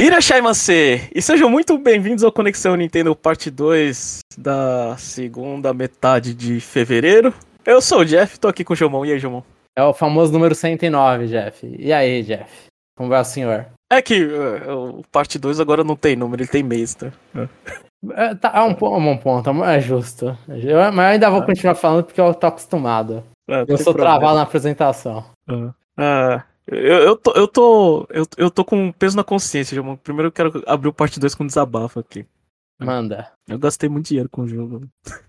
Irashai-mase! E sejam muito bem-vindos ao Conexão Nintendo Parte 2 da segunda metade de fevereiro. Eu sou o Jeff, tô aqui com o Jomon. E aí, Jomon? É o famoso número 109, Jeff. E aí, Jeff? Como vai o senhor? É que uh, o Parte 2 agora não tem número, ele tem mês, tá? É, tá, é um, um bom ponto, é justo. Eu, mas eu ainda vou continuar falando porque eu tô acostumado. É, eu sou problema. travado na apresentação. Ah, eu, eu, tô, eu, tô, eu, eu tô com peso na consciência, Jomon. Primeiro eu quero abrir o Parte 2 com um desabafo aqui. Manda. Eu gastei muito dinheiro com o jogo.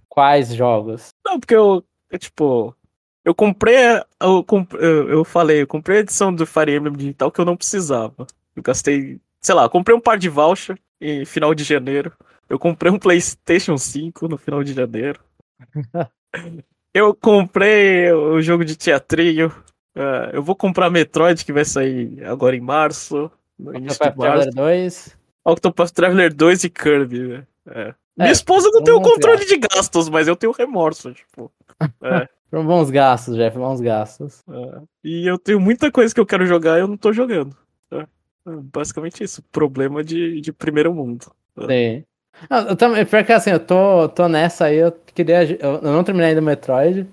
Quais jogos? Não, porque eu, eu, tipo, eu comprei, eu, eu, eu falei, eu comprei a edição do Fire Emblem digital que eu não precisava. Eu gastei, sei lá, eu comprei um par de voucher em final de janeiro. Eu comprei um PlayStation 5 no final de janeiro. eu comprei o jogo de teatrinho. Ah, eu vou comprar Metroid, que vai sair agora em março. No Octopath. Traveler 2. Octopath Traveler 2 e Kirby, né? É. Minha É, esposa não tem o controle de gastos, mas eu tenho remorso, tipo. É. Foram bons gastos, Jeff, bons gastos. É. E eu tenho muita coisa que eu quero jogar e eu não tô jogando. É. É Basicamente isso. Problema de, de primeiro mundo. Sim. Ah, Eu também, pior que assim, eu tô, tô nessa aí, eu queria. Eu, eu não terminei ainda o Metroid.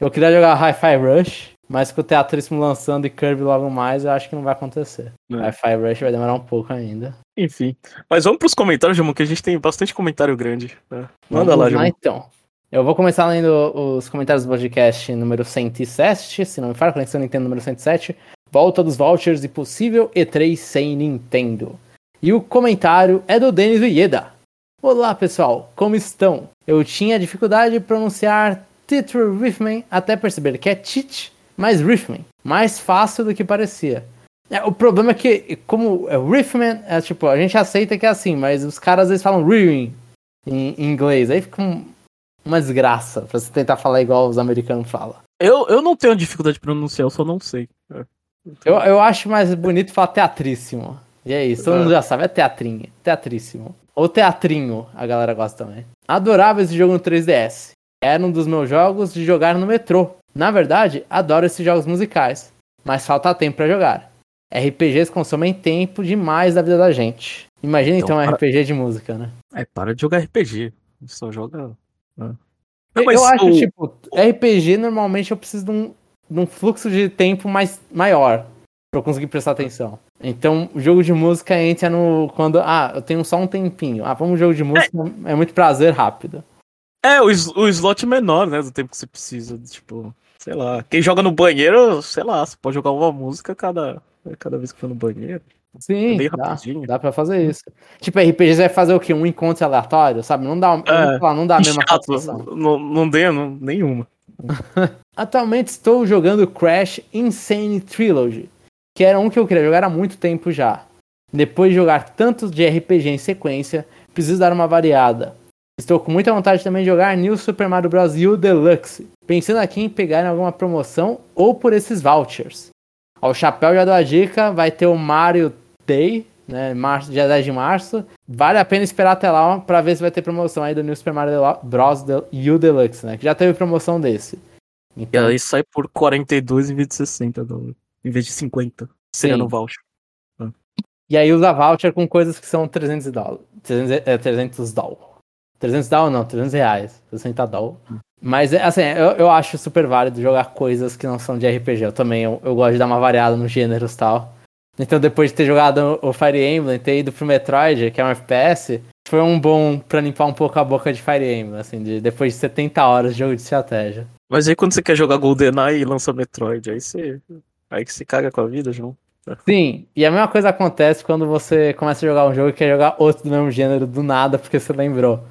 Eu queria jogar Hi-Fi Rush, mas com o Teatríssimo lançando e Kirby logo mais, eu acho que não vai acontecer. É. Hi-Fi Rush vai demorar um pouco ainda. Enfim. Mas vamos pros comentários, Jamon, que a gente tem bastante comentário grande. né? Manda Vamos lá, Jamon. então. Eu vou começar lendo os comentários do podcast número 107, se não me falha, Conexão Nintendo número 107. Volta dos vouchers e possível E3 sem Nintendo. E o comentário é do Denis Ueda. Olá pessoal, como estão? Eu tinha dificuldade de pronunciar Titr Riffman até perceber que é Tit mais Riffman. Mais fácil do que parecia. É, o problema é que, como é Riffman, é tipo, a gente aceita que é assim, mas os caras às vezes falam Riffman em, em inglês. Aí fica um- uma desgraça pra você tentar falar igual os americanos falam. Eu, eu não tenho dificuldade de pronunciar, eu só não sei. É. Eu, eu acho mais bonito falar teatríssimo. E é isso, todo É. mundo já sabe, é teatrinho, teatríssimo. Ou teatrinho, a galera gosta também. Adorava esse jogo no 3DS. Era um dos meus jogos de jogar no metrô. Na verdade, adoro esses jogos musicais, mas falta tempo pra jogar. RPGs consomem tempo demais da vida da gente. Imagina então, Então, um para- RPG de música, né? É, para de jogar RPG. Só joga. É. Eu, mas eu acho, o- tipo, RPG normalmente eu preciso de um, de um fluxo de tempo mais maior pra eu conseguir prestar atenção. Então, o jogo de música entra no. Quando. Ah, eu tenho só um tempinho. Ah, vamos jogo de música. É, muito prazer rápido. É, o, o slot menor, né? Do tempo que você precisa. Tipo, sei lá. Quem joga no banheiro, sei lá, você pode jogar uma música cada, cada vez que for no banheiro. Sim, É dá, dá pra fazer isso. Tipo, RPG você vai fazer o quê? Um encontro aleatório, sabe? Não dá, É, não, não dá a mesma chato, não, não dei não- nenhuma. Atualmente estou jogando Crash Insane Trilogy, que era um que eu queria jogar há muito tempo já. Depois de jogar tantos de RPG em sequência, preciso dar uma variada. Estou com muita vontade também de jogar New Super Mario Bros. U Deluxe, pensando aqui em pegar em alguma promoção ou por esses vouchers. Ó, o Chapéu já deu a dica, vai ter o Mario Day, né, março, dia 10 de março. Vale a pena esperar até lá pra ver se vai ter promoção aí do New Super Mario Bros. U Deluxe, né, que já teve promoção desse. E Então, aí sai por 42 em vez de 60 dólares. Em vez de 50. Seria Sim. no voucher. E aí usa voucher com coisas que são 300 dólares. 300, é, 300 dólares. 300 dólares não, 300 reais. 60 dólares. Mas, é, assim, eu, eu acho super válido jogar coisas que não são de RPG. Eu também, eu, eu gosto de dar uma variada nos gêneros e tal. Então, depois de ter jogado o Fire Emblem, ter ido pro Metroid, que é um FPS, foi um bom pra limpar um pouco a boca de Fire Emblem, assim, de, depois de 70 horas de jogo de estratégia. Mas aí quando você quer jogar GoldenEye e lança Metroid, aí você. Aí que você caga com a vida, João. Sim, e a mesma coisa acontece quando você começa a jogar um jogo e quer jogar outro do mesmo gênero do nada porque você lembrou.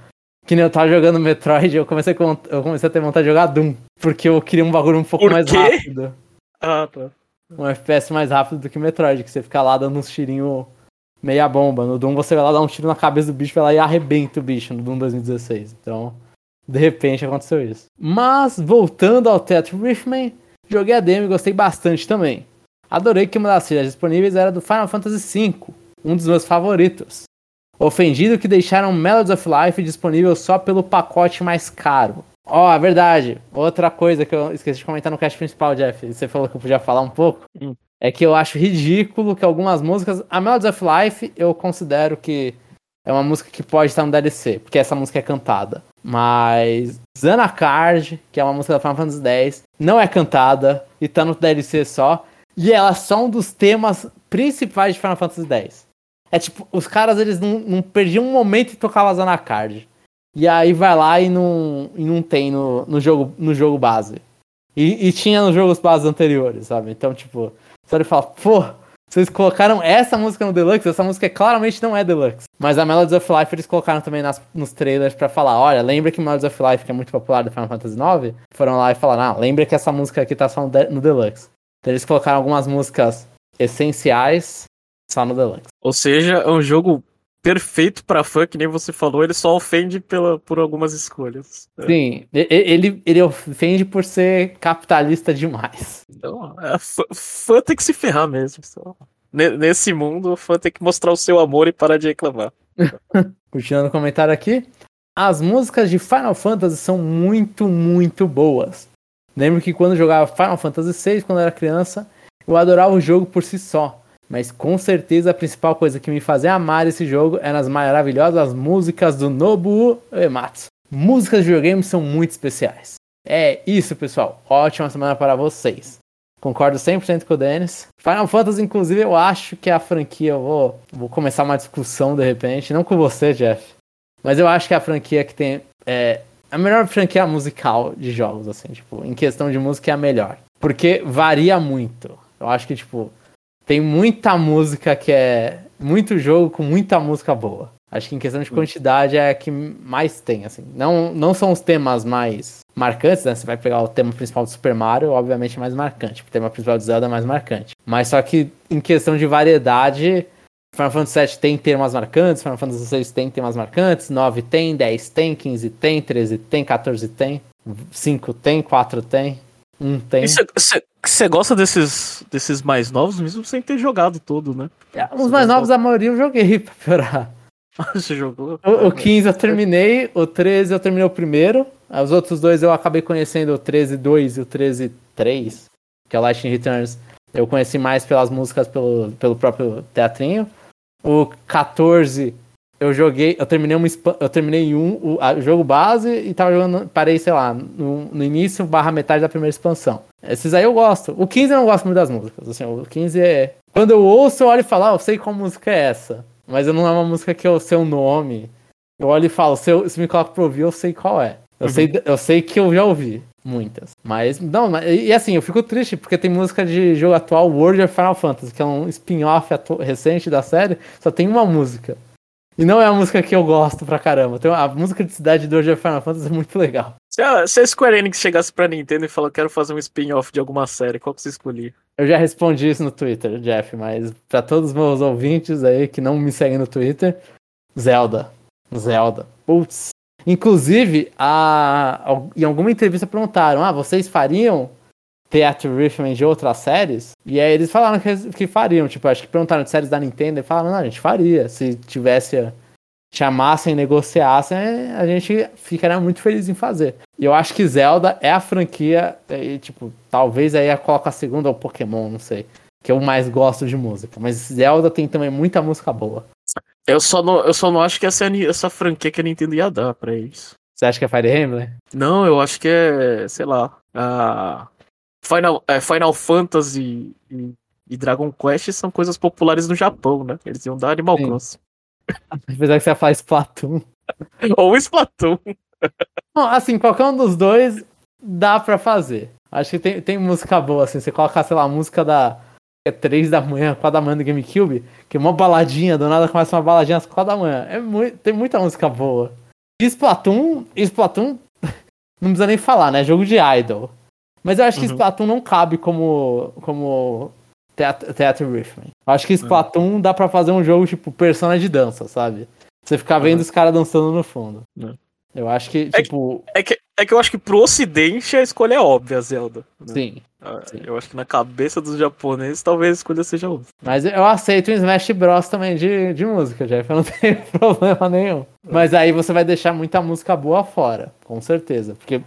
Que nem eu tava jogando Metroid, eu comecei, com- eu comecei a ter vontade de jogar Doom, porque eu queria um bagulho um pouco Por mais quê? rápido. Ah, tá. Um FPS mais rápido do que Metroid, que você fica lá dando uns tirinhos meia bomba. No Doom você vai lá dar um tiro na cabeça do bicho, vai lá e arrebenta o bicho no Doom 2016. Então, de repente aconteceu isso. Mas, voltando ao Tetra Riffman, joguei a demo e gostei bastante também. Adorei que uma das trilhas disponíveis era do Final Fantasy V, um dos meus favoritos. Ofendido que deixaram Melodies of Life disponível só pelo pacote mais caro. Ó, é verdade. Outra coisa que eu esqueci de comentar no cast principal, Jeff. Você falou que eu podia falar um pouco. Hum. é que eu acho ridículo que algumas músicas. A Melodies of Life eu considero que é uma música que pode estar no DLC, porque essa música é cantada. Mas Zanacard, que é uma música da Final Fantasy X, não é cantada e tá no DLC só. E ela é só um dos temas principais de Final Fantasy X. É tipo, os caras eles não, não perdiam um momento e tocavam Zanacard. E aí vai lá e não, e não tem no, no, jogo, no jogo base. E, e tinha nos jogos base anteriores, sabe? Então, tipo, você olha e fala, pô, vocês colocaram essa música no Deluxe, essa música claramente não é Deluxe. Mas a Melodies of Life eles colocaram também nas, nos trailers para falar, olha, lembra que Melodies of Life, que é muito popular do Final Fantasy IX, foram lá e falaram, ah, lembra que essa música aqui tá só no, no Deluxe. Então eles colocaram algumas músicas essenciais só no Deluxe. Ou seja, é um jogo perfeito pra fã, que nem você falou, ele só ofende pela, por algumas escolhas. É. Sim, ele, ele ofende por ser capitalista demais. Então, é, fã, fã tem que se ferrar mesmo. Nesse mundo, o fã tem que mostrar o seu amor e parar de reclamar. Continuando o comentário aqui. As músicas de Final Fantasy são muito, muito boas. Lembro que quando jogava Final Fantasy VI, quando era criança, eu adorava o jogo por si só. Mas com certeza a principal coisa que me fazia amar esse jogo eram as maravilhosas músicas do Nobuo Uematsu. Músicas de videogames são muito especiais. É isso, pessoal. Ótima semana para vocês. Concordo 100% com o Dennis. Final Fantasy, inclusive, eu acho que é a franquia. Eu vou, vou começar uma discussão de repente. Não com você, Jeff. Mas eu acho que é a franquia que tem. É, a melhor franquia musical de jogos, assim. Tipo, em questão de música é a melhor. Porque varia muito. Eu acho que, tipo, tem muita música que é. Muito jogo com muita música boa. Acho que em questão de quantidade é a que mais tem, assim. Não, não são os temas mais marcantes, né? Você vai pegar o tema principal do Super Mario, obviamente é mais marcante. O tema principal do Zelda é mais marcante. Mas só que em questão de variedade, Final Fantasy VII tem temas marcantes, Final Fantasy VI tem temas marcantes, 9 tem, 10 tem, 15 tem, 13 tem, 14 tem, 5 tem, 4 tem. Tem. Você gosta desses, desses mais novos, mesmo sem ter jogado todo, né? É, os mais novos, a maioria eu joguei pra piorar. Você jogou? O, o 15 eu terminei, o 13 eu terminei o primeiro. Os outros dois eu acabei conhecendo o 13.2 e o 13.3, que é o Lightning Returns. Eu conheci mais pelas músicas, pelo, pelo próprio teatrinho. O 14 eu joguei, eu terminei uma eu terminei um o, a, o jogo base e tava jogando, parei, sei lá, no, no, início barra metade da primeira expansão. Esses aí eu gosto. O 15 eu não gosto muito das músicas, assim, o 15 é quando eu ouço, eu olho e falo, ah, eu sei qual música é essa, mas eu não é uma música que eu sei o nome. Eu olho e falo, se, eu, se me coloca pra ouvir, eu sei qual é. Eu, uhum. sei, eu sei que eu já ouvi muitas. Mas, não, mas, e assim, eu fico triste porque tem música de jogo atual, World of Final Fantasy, que é um spin-off recente da série, só tem uma música. E não é a música que eu gosto pra caramba. Tem a música de Cidade de hoje de Final Fantasy é muito legal. Se a, se a Square Enix chegasse pra Nintendo e falou quero fazer um spin-off de alguma série, qual que você escolhia? Eu já respondi isso no Twitter, Jeff, mas pra todos os meus ouvintes aí que não me seguem no Twitter, Zelda. Zelda. Putz. Inclusive, a, em alguma entrevista perguntaram: ah, vocês fariam Theatre Riffman de outras séries. E aí eles falaram que, que fariam. Tipo, acho que perguntaram de séries da Nintendo e falaram, não, a gente faria. Se tivesse. Chamassem, negociassem, a gente ficaria muito feliz em fazer. E eu acho que Zelda é a franquia, e, tipo, talvez aí coloca a segunda ou Pokémon, não sei. Que eu mais gosto de música. Mas Zelda tem também muita música boa. Eu só não, eu só não acho que essa, é essa franquia que a Nintendo ia dar pra eles. Você acha que é Fire Emblem? Não, eu acho que é, sei lá, a Final, é, Final Fantasy e, e, Dragon Quest são coisas populares no Japão, né? Eles iam dar Animal Sim. Crossing. Apesar que você faz Splatoon. Ou Splatoon. Bom, assim, qualquer um dos dois dá pra fazer. Acho que tem, tem música boa, assim. Você coloca, sei lá, a música da. É 3 da manhã, 4 da manhã do GameCube, que é uma baladinha, do nada começa uma baladinha às 4 da manhã. É muito, tem muita música boa. E Splatoon, Splatoon, não precisa nem falar, né? Jogo de idol. Mas eu acho que uhum. Splatoon não cabe como, como Theater Riffman. Eu acho que Splatoon uhum. dá pra fazer um jogo tipo Persona de dança, sabe? Você ficar vendo uhum. os caras dançando no fundo. Uhum. Eu acho que, tipo. É que, é que, é que eu acho que pro ocidente a escolha é óbvia, Zelda. Né? Sim, ah, sim. Eu acho que na cabeça dos japoneses talvez a escolha seja outra. Mas eu aceito um Smash Bros também de, de música, Jeff. Eu não tenho problema nenhum. Mas aí você vai deixar muita música boa fora, com certeza. Porque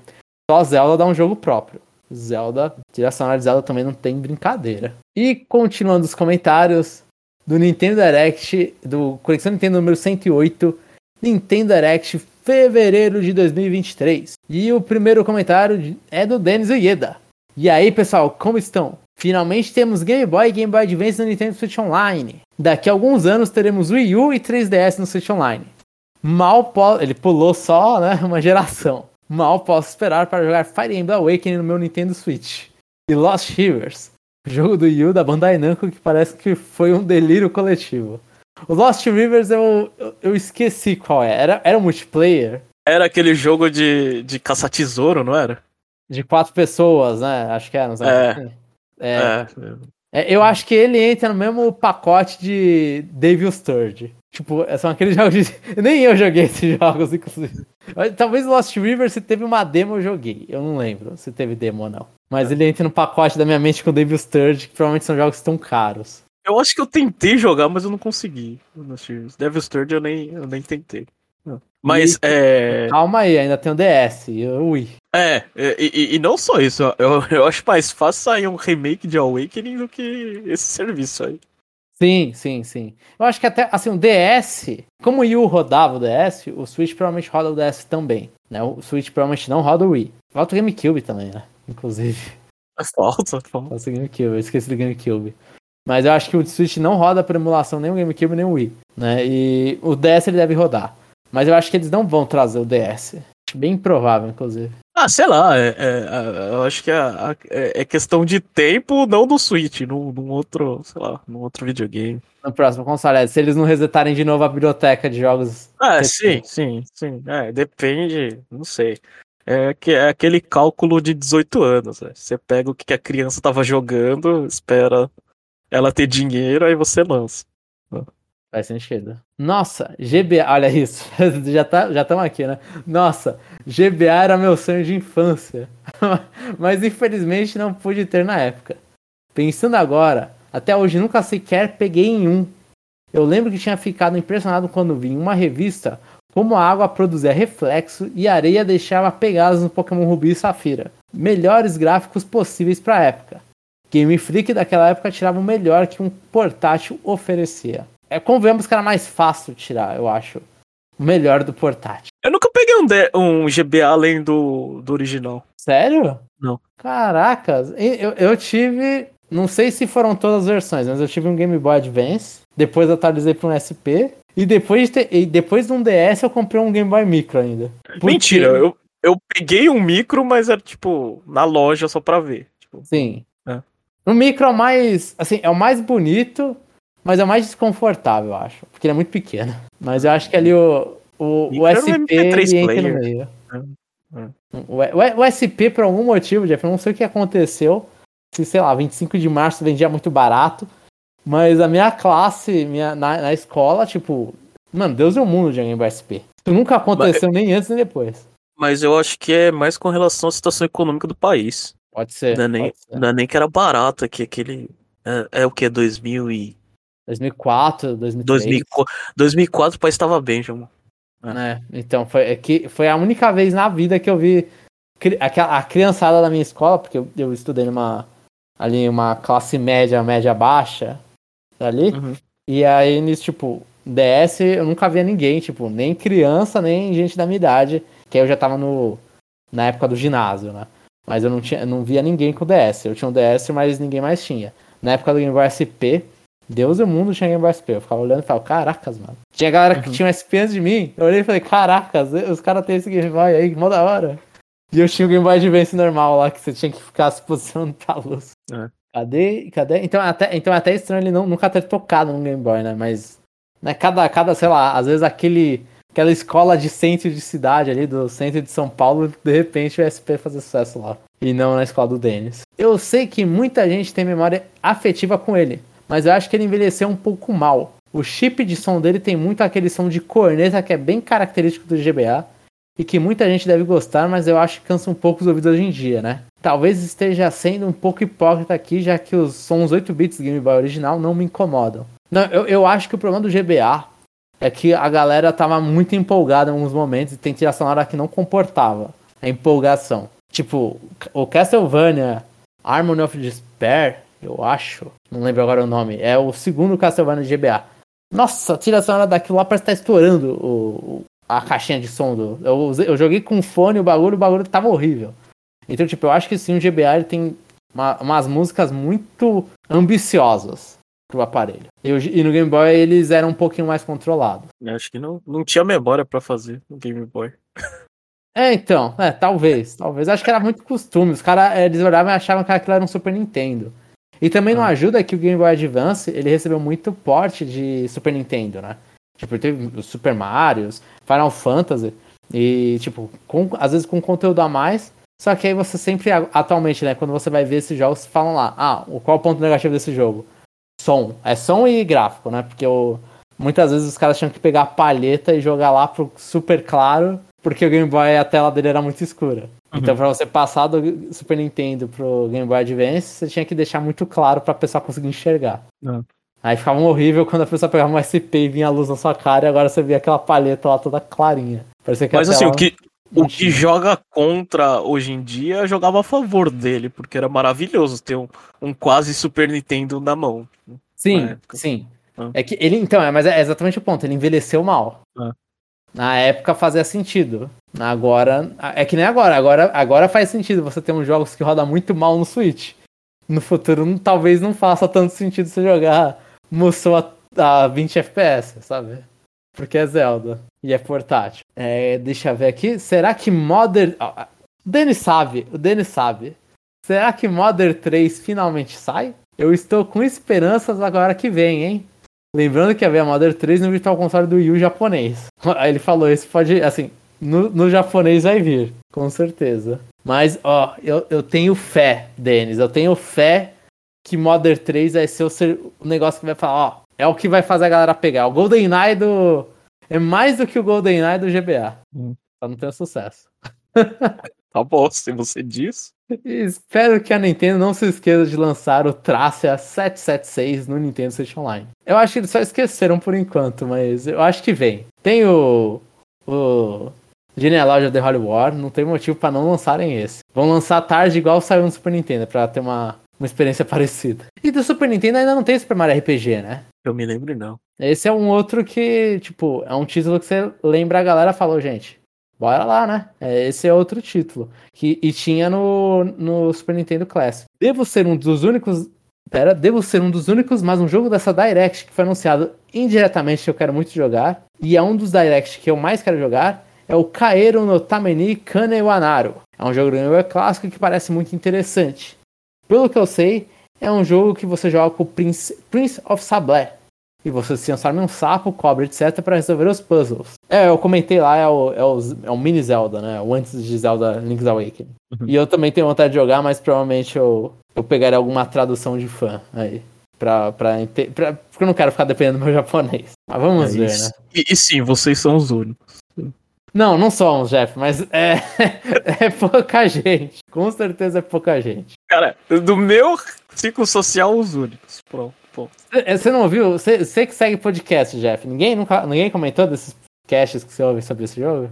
só Zelda dá um jogo próprio. Zelda, trilha sonora de Zelda também não tem brincadeira. E continuando os comentários do Nintendo Direct, do Coleção Nintendo número 108, Nintendo Direct fevereiro de 2023. E o primeiro comentário é do Denis Ueda. E aí, pessoal, como estão? Finalmente temos Game Boy e Game Boy Advance no Nintendo Switch Online. Daqui a alguns anos teremos Wii U e 3DS no Switch Online. Mal. Ele pulou só, né? Uma geração. Mal posso esperar para jogar Fire Emblem Awakening no meu Nintendo Switch. E Lost Rivers, jogo do Wii U da Bandai Namco que parece que foi um delírio coletivo. O Lost Rivers eu, eu, esqueci qual é. Era, era um multiplayer? Era aquele jogo de, de caça-tesouro, não era? De quatro pessoas, né? Acho que era, não sei. É. Assim. É. é. é. Eu acho que ele entra no mesmo pacote de Devil's Third. Tipo, são aqueles jogos de... Nem eu joguei esses jogos, inclusive. Talvez Lost River, se teve uma demo, eu joguei. Eu não lembro se teve demo ou não. Mas é. ele entra no pacote da minha mente com Devil's Third, que provavelmente são jogos tão caros. Eu acho que eu tentei jogar, mas eu não consegui. Devil's Third eu nem, eu nem tentei. Mas e, é. Calma aí, ainda tem o DS o Wii. É, e, e, não só isso, eu, eu acho mais fácil sair um remake de Awakening do que esse serviço aí. Sim, sim, sim. Eu acho que até, assim, o DS, como o Wii U rodava o DS, o Switch provavelmente roda o DS também. Né? O Switch provavelmente não roda o Wii. Falta o GameCube também, né? Inclusive. Falta, falta. Falta o GameCube, eu esqueci do GameCube. Mas eu acho que o Switch não roda por emulação nem o GameCube nem o Wii, né? E o DS ele deve rodar. Mas eu acho que eles não vão trazer o DS. Bem improvável, inclusive. Ah, sei lá, é, é, eu acho que é, é, questão de tempo, não do Switch, num, num, outro, sei lá, num outro videogame. No próximo console, se eles não resetarem de novo a biblioteca de jogos. Ah, sim, sim, sim. É, depende, não sei. É, que, é aquele cálculo de 18 anos. Né? Você pega o que a criança tava jogando, espera ela ter dinheiro, aí você lança. Faz sentido. Nossa, GBA, olha isso, já tá, já estamos aqui, né? Nossa, GBA era meu sonho de infância, mas infelizmente não pude ter na época. Pensando agora, até hoje nunca sequer peguei em um. Eu lembro que tinha ficado impressionado quando vi em uma revista como a água produzia reflexo e a areia deixava pegadas no Pokémon Rubi e Safira. Melhores gráficos possíveis para a época. Game Freak daquela época tirava o melhor que um portátil oferecia. É, convenhamos que era mais fácil tirar, eu acho. O melhor do portátil. Eu nunca peguei um, de, um GBA além do, do original. Sério? Não. Caracas, eu, eu tive. Não sei se foram todas as versões, mas eu tive um Game Boy Advance. Depois atualizei para um SP. E depois, de e depois de um DS eu comprei um Game Boy Micro ainda. Porque... Mentira, eu, eu peguei um micro, mas era tipo na loja só pra ver. Tipo, Sim. É. O micro é o mais. Assim, é o mais bonito, mas é o mais desconfortável, eu acho. Porque ele é muito pequeno. Mas eu acho que ali o, o, o SP ele entra no meio. É, é. O, o, o, SP, por algum motivo, Jeff, eu não sei o que aconteceu. Se, sei lá, 25 de março vendia muito barato. Mas a minha classe, minha, na, na escola, tipo, mano, Deus é o mundo de Game Boy SP. Isso nunca aconteceu mas, nem antes nem depois. Mas eu acho que é mais com relação à situação econômica do país. Pode ser. Não é nem. Não é nem que era barato aqui, aquele. É, é o que? 2000 e 2004, 2003. 2004 o país estava bem, João. É. então foi, é que, foi a única vez na vida que eu vi a, a criançada da minha escola, porque eu, eu estudei numa ali uma classe média, média baixa ali. Uhum. E aí nisso, tipo, DS eu nunca via ninguém, tipo, nem criança, nem gente da minha idade, que aí eu já tava no na época do ginásio, né? Mas eu não tinha, não via ninguém com DS. Eu tinha um DS, mas ninguém mais tinha. Na época do Game Boy SP, Deus e o mundo tinha Game Boy SP. Eu ficava olhando e falava, caracas, mano. Tinha galera que uhum. tinha um SP antes de mim. Eu olhei e falei, caracas, os caras têm esse Game Boy aí, mó da hora. E eu tinha o Game Boy Advance normal lá, que você tinha que ficar se posicionando pra luz. É. Cadê? Cadê? Então, até, então é até estranho ele não, nunca ter tocado no Game Boy, né? Mas, né, cada, cada, sei lá, às vezes aquele, aquela escola de centro de cidade ali, do centro de São Paulo, de repente o SP fazer sucesso lá. E não na escola do Denis. Eu sei que muita gente tem memória afetiva com ele mas eu acho que ele envelheceu um pouco mal. O chip de som dele tem muito aquele som de corneta que é bem característico do GBA e que muita gente deve gostar, mas eu acho que cansa um pouco os ouvidos hoje em dia, né? Talvez esteja sendo um pouco hipócrita aqui, já que os sons 8 bits do Game Boy original não me incomodam. Não, eu, eu acho que o problema do GBA é que a galera tava muito empolgada em alguns momentos e tem trilha sonora que não comportava a empolgação. tipo, o Castlevania Harmony of Despair, eu acho, não lembro agora o nome, é o segundo Castlevania de GBA. Nossa, a trilha sonora daquilo lá parece estar tá estourando o, a caixinha de som do. Eu, eu joguei com fone o bagulho, o bagulho tava horrível. Então, tipo, eu acho que sim, o GBA ele tem uma, umas músicas muito ambiciosas pro aparelho. E, e, no Game Boy eles eram um pouquinho mais controlados. Eu acho que não, não tinha memória para fazer no Game Boy. É, então, é, talvez, talvez. Acho que era muito costume. Os caras, eles olhavam e achavam que aquilo era um Super Nintendo. E também ah. não ajuda que o Game Boy Advance, ele recebeu muito porte de Super Nintendo, né? Tipo, teve Super Marios, Final Fantasy, e, tipo, com, às vezes com conteúdo a mais, só que aí você sempre, atualmente, né, quando você vai ver esses jogos, falam lá, ah, qual é o ponto negativo desse jogo? Som. É som e gráfico, né? Porque o, muitas vezes os caras tinham que pegar a palheta e jogar lá pro super claro, porque o Game Boy, a tela dele era muito escura. Uhum. Então, pra você passar do Super Nintendo pro Game Boy Advance, você tinha que deixar muito claro pra pessoa conseguir enxergar. Uhum. Aí ficava horrível quando a pessoa pegava um SP e vinha a luz na sua cara e agora você via aquela palheta lá toda clarinha. Parecia que Mas assim, o que, o que joga contra hoje em dia jogava a favor dele, porque era maravilhoso ter um, um quase Super Nintendo na mão. Sim, sim. Ah. É que ele, então, é, mas é exatamente o ponto, ele envelheceu mal. Ah. Na época fazia sentido. Agora. É que nem agora. Agora, agora faz sentido você ter uns jogos que rodam muito mal no Switch. No futuro talvez não faça tanto sentido você jogar Musou a, a 20 FPS, sabe? Porque é Zelda e é portátil. É, deixa eu ver aqui. Será que Modern. o Denis sabe, o Denis sabe. Será que Modern 3 finalmente sai? Eu estou com esperanças agora que vem, hein? Lembrando que havia Modern 3 no Virtual Console do Wii U japonês. Aí ele falou, isso pode, assim, no, no japonês vai vir, com certeza. Mas, ó, eu, eu tenho fé, Denis, eu tenho fé que Modern 3 vai ser o, o negócio que vai falar, ó, é o que vai fazer a galera pegar. O GoldenEye do... É mais do que o GoldenEye do GBA. Hum. Pra não ter sucesso. tá bom, se você diz. Espero que a Nintendo não se esqueça de lançar o Tracia 776 no Nintendo Switch Online. Eu acho que eles só esqueceram por enquanto, mas eu acho que vem. Tem o, o Genealogy of the Holy War, não tem motivo para não lançarem esse. Vão lançar tarde igual saiu no Super Nintendo, para ter uma, uma experiência parecida. E do Super Nintendo ainda não tem Super Mario RPG, né? Eu me lembro não. Esse é um outro que, tipo, é um título que você lembra a galera falou, gente, Bora lá, né? É, esse é outro título. Que, e tinha no, no Super Nintendo Classic. Devo ser um dos únicos. Pera, devo ser um dos únicos, mas um jogo dessa Direct que foi anunciado indiretamente que eu quero muito jogar. E é um dos Direct que eu mais quero jogar. É o Kaeru no Tameni Kanewanaru. É um jogo do clássico que parece muito interessante. Pelo que eu sei, é um jogo que você joga com o Prince, Prince of Sablé, e você se transforma em um sapo, cobra, etc. para resolver os puzzles. É, eu comentei lá, é o, é o, é o mini Zelda, né? O antes de Zelda Link's Awakening. Uhum. E eu também tenho vontade de jogar, mas provavelmente eu, eu pegaria alguma tradução de fã aí. Pra, pra, pra, porque eu não quero ficar dependendo do meu japonês. Mas vamos é ver, né? E, e, sim, vocês são os únicos. Não, não somos, Jeff, mas é, é pouca gente. Com certeza é pouca gente. Cara, do meu ciclo social, os únicos. Pronto. É, você não ouviu? Você, você que segue podcast, Jeff. Ninguém, nunca, ninguém comentou desses podcasts que você ouve sobre esse jogo?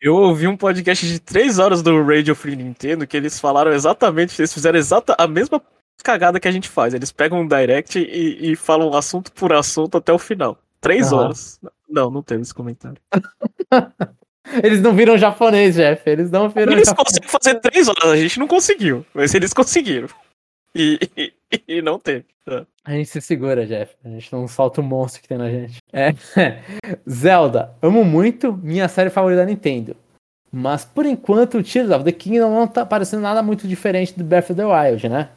Eu ouvi um podcast de 3 horas do Radio Free Nintendo que eles falaram exatamente, eles fizeram exata, a mesma cagada que a gente faz. Eles pegam um direct e, e falam assunto por assunto até o final. 3 uhum. horas. Não, não teve esse comentário. Eles não viram japonês, Jeff. Eles não viram Eles japonês. conseguem fazer 3 horas, a gente não conseguiu. Mas eles conseguiram. E, e, e não teve. É. A gente se segura, Jeff. A gente não solta o monstro que tem na gente. É. Zelda, amo muito, minha série favorita da Nintendo. Mas por enquanto o Tears of the Kingdom não tá parecendo nada muito diferente do Breath of the Wild, né?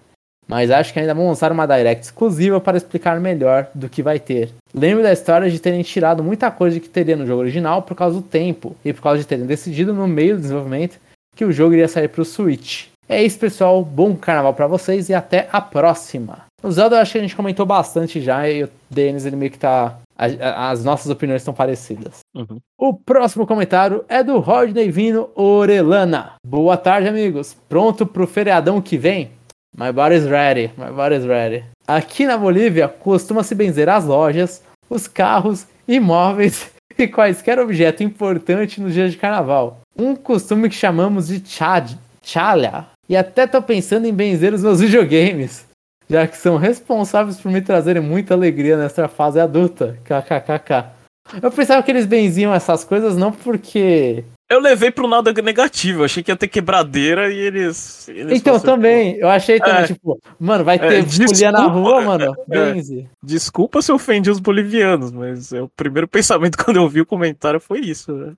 Mas acho que ainda vão lançar uma Direct exclusiva para explicar melhor do que vai ter. Lembro da história de terem tirado muita coisa que teria no jogo original por causa do tempo e por causa de terem decidido no meio do desenvolvimento que o jogo iria sair para o Switch. É isso, pessoal. Bom carnaval para vocês e até a próxima. O Zelda eu acho que a gente comentou bastante já e o Denis ele meio que tá. as nossas opiniões estão parecidas. Uhum. O próximo comentário é do Rodney Vino Orelana. Boa tarde, amigos. Pronto pro feriadão que vem? My body's ready, my body's ready. Aqui na Bolívia costuma-se benzer as lojas, os carros, imóveis e quaisquer objeto importante nos dias de carnaval. Um costume que chamamos de chad, Tchalha. E até tô pensando em benzer os meus videogames, já que são responsáveis por me trazerem muita alegria nessa fase adulta. KKKK. Eu pensava que eles benziam essas coisas não porque Eu levei pro lado negativo, eu achei que ia ter quebradeira e eles. eles Então, fossem, também, eu achei também, É. tipo, mano, vai É, ter na desculpa. rua, mano. É. Benze. pô, Desculpa se eu ofendi os bolivianos, mas é, o primeiro pensamento quando eu vi o comentário foi isso, né?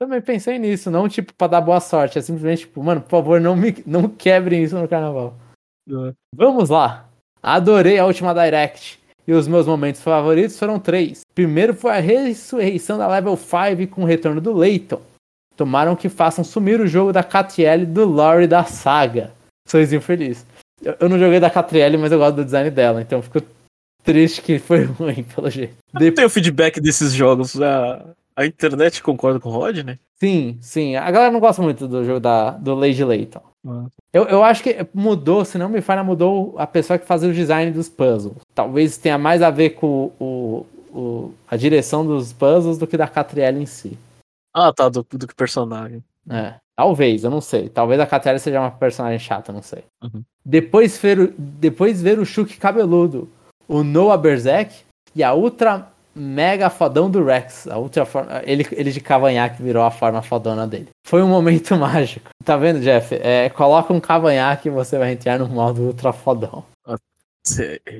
Também pensei nisso, não tipo pra dar boa sorte, é simplesmente tipo, mano, por favor, não me não quebrem isso no carnaval. É. Vamos lá. Adorei a última Direct. E os meus momentos favoritos foram três. Primeiro foi a ressurreição da Level 5 com o retorno do Leighton. Tomaram que façam sumir o jogo da Catriel e do lore da saga. Sorrisinho feliz. Eu, eu não joguei da Catriel, mas eu gosto do design dela, então fico triste que foi ruim, pelo jeito. Eu tenho feedback desses jogos. A, a internet concorda com o Rod, né? Sim, sim. A galera não gosta muito do jogo da, do Lady Layton. Ah. Eu, eu acho que mudou, se não me falha, mudou a pessoa que fazia o design dos puzzles. Talvez tenha mais a ver com o, o- a direção dos puzzles do que da Catriel em si. Ah, tá, do, do que personagem. É, talvez, eu não sei. Talvez a Catriel seja uma personagem chata, não sei. Uhum. Depois, ver, o- depois ver o Shulk cabeludo, o Noah Berserk e a Ultra Mega Fodão do Rex. A ultra forma- ele, ele de cavanhaque virou a forma fodona dele. Foi um momento mágico. Tá vendo, Jeff? É, coloca um cavanhaque e você vai entrar no modo Ultra Fodão.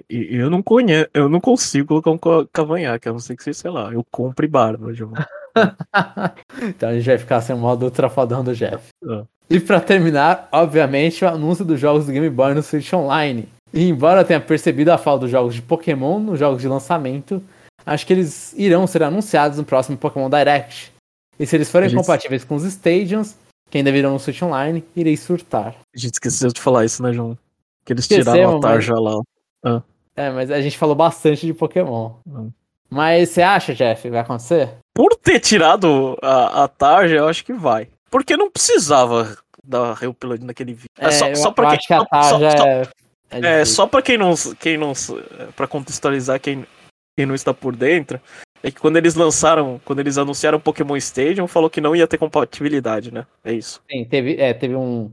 E- Eu não conheço, eu não consigo colocar um ca- cavanhaque, a não ser que seja, sei lá, eu compre barba, João. Então a gente vai ficar sem o modo Ultra Fodão do Jeff. Ah. E pra terminar, obviamente, o anúncio dos jogos do Game Boy no Switch Online. E embora eu tenha percebido a falta dos jogos de Pokémon nos jogos de lançamento, acho que eles irão ser anunciados no próximo Pokémon Direct. E se eles forem Eles- compatíveis com os Stadiums, que ainda virão no Switch Online, irei surtar. A gente esqueceu de falar isso, né, João? Que eles Esquecemos, tiraram a mas- tarja lá. É, mas a gente falou bastante de Pokémon. Hum. Mas você acha, Jeff, vai acontecer? Por ter tirado a, a tarja, eu acho que vai. Porque não precisava da Reupilade naquele vídeo. É, só, eu, só eu pra quem, que só- só- é... é É, só pra quem não. Quem não para contextualizar quem, quem não está por dentro, é que quando eles lançaram, quando eles anunciaram o Pokémon Stadium, falou que não ia ter compatibilidade, né? É isso. Sim, teve, é, teve um,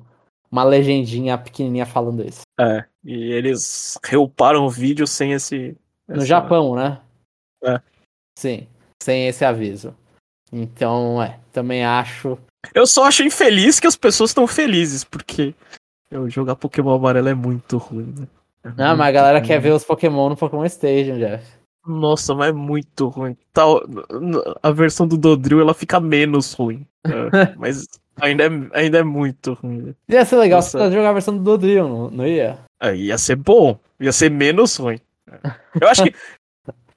uma legendinha pequenininha falando isso. É. E eles reuparam o vídeo sem esse. No essa- Japão, né? É. Sim, sem esse aviso. Então, é, também acho. Eu só acho infeliz que as pessoas estão felizes, porque eu jogar Pokémon amarelo é muito ruim, né? É Não, mas a galera ruim. quer ver os Pokémon no Pokémon Stadium, Jeff. Nossa, mas é muito ruim. Tal, a versão do Dodrill ela fica menos ruim. É, mas ainda é, ainda é muito ruim. Ia ser legal Nossa. se você jogar a versão do Dodrill, não, não ia? É, ia ser bom, ia ser menos ruim. É. Eu acho que.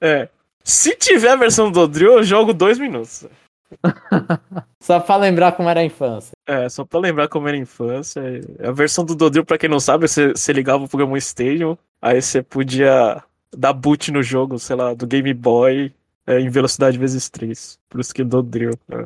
É, se tiver a versão do Dodrill, eu jogo dois minutos. Só pra lembrar como era a infância. É, só pra lembrar como era a infância. A versão do Dodrill, pra quem não sabe, você, você ligava o Pokémon Stadium, aí você podia dar boot no jogo, sei lá, do Game Boy é, em velocidade vezes 3. Por isso que Dodrill. É.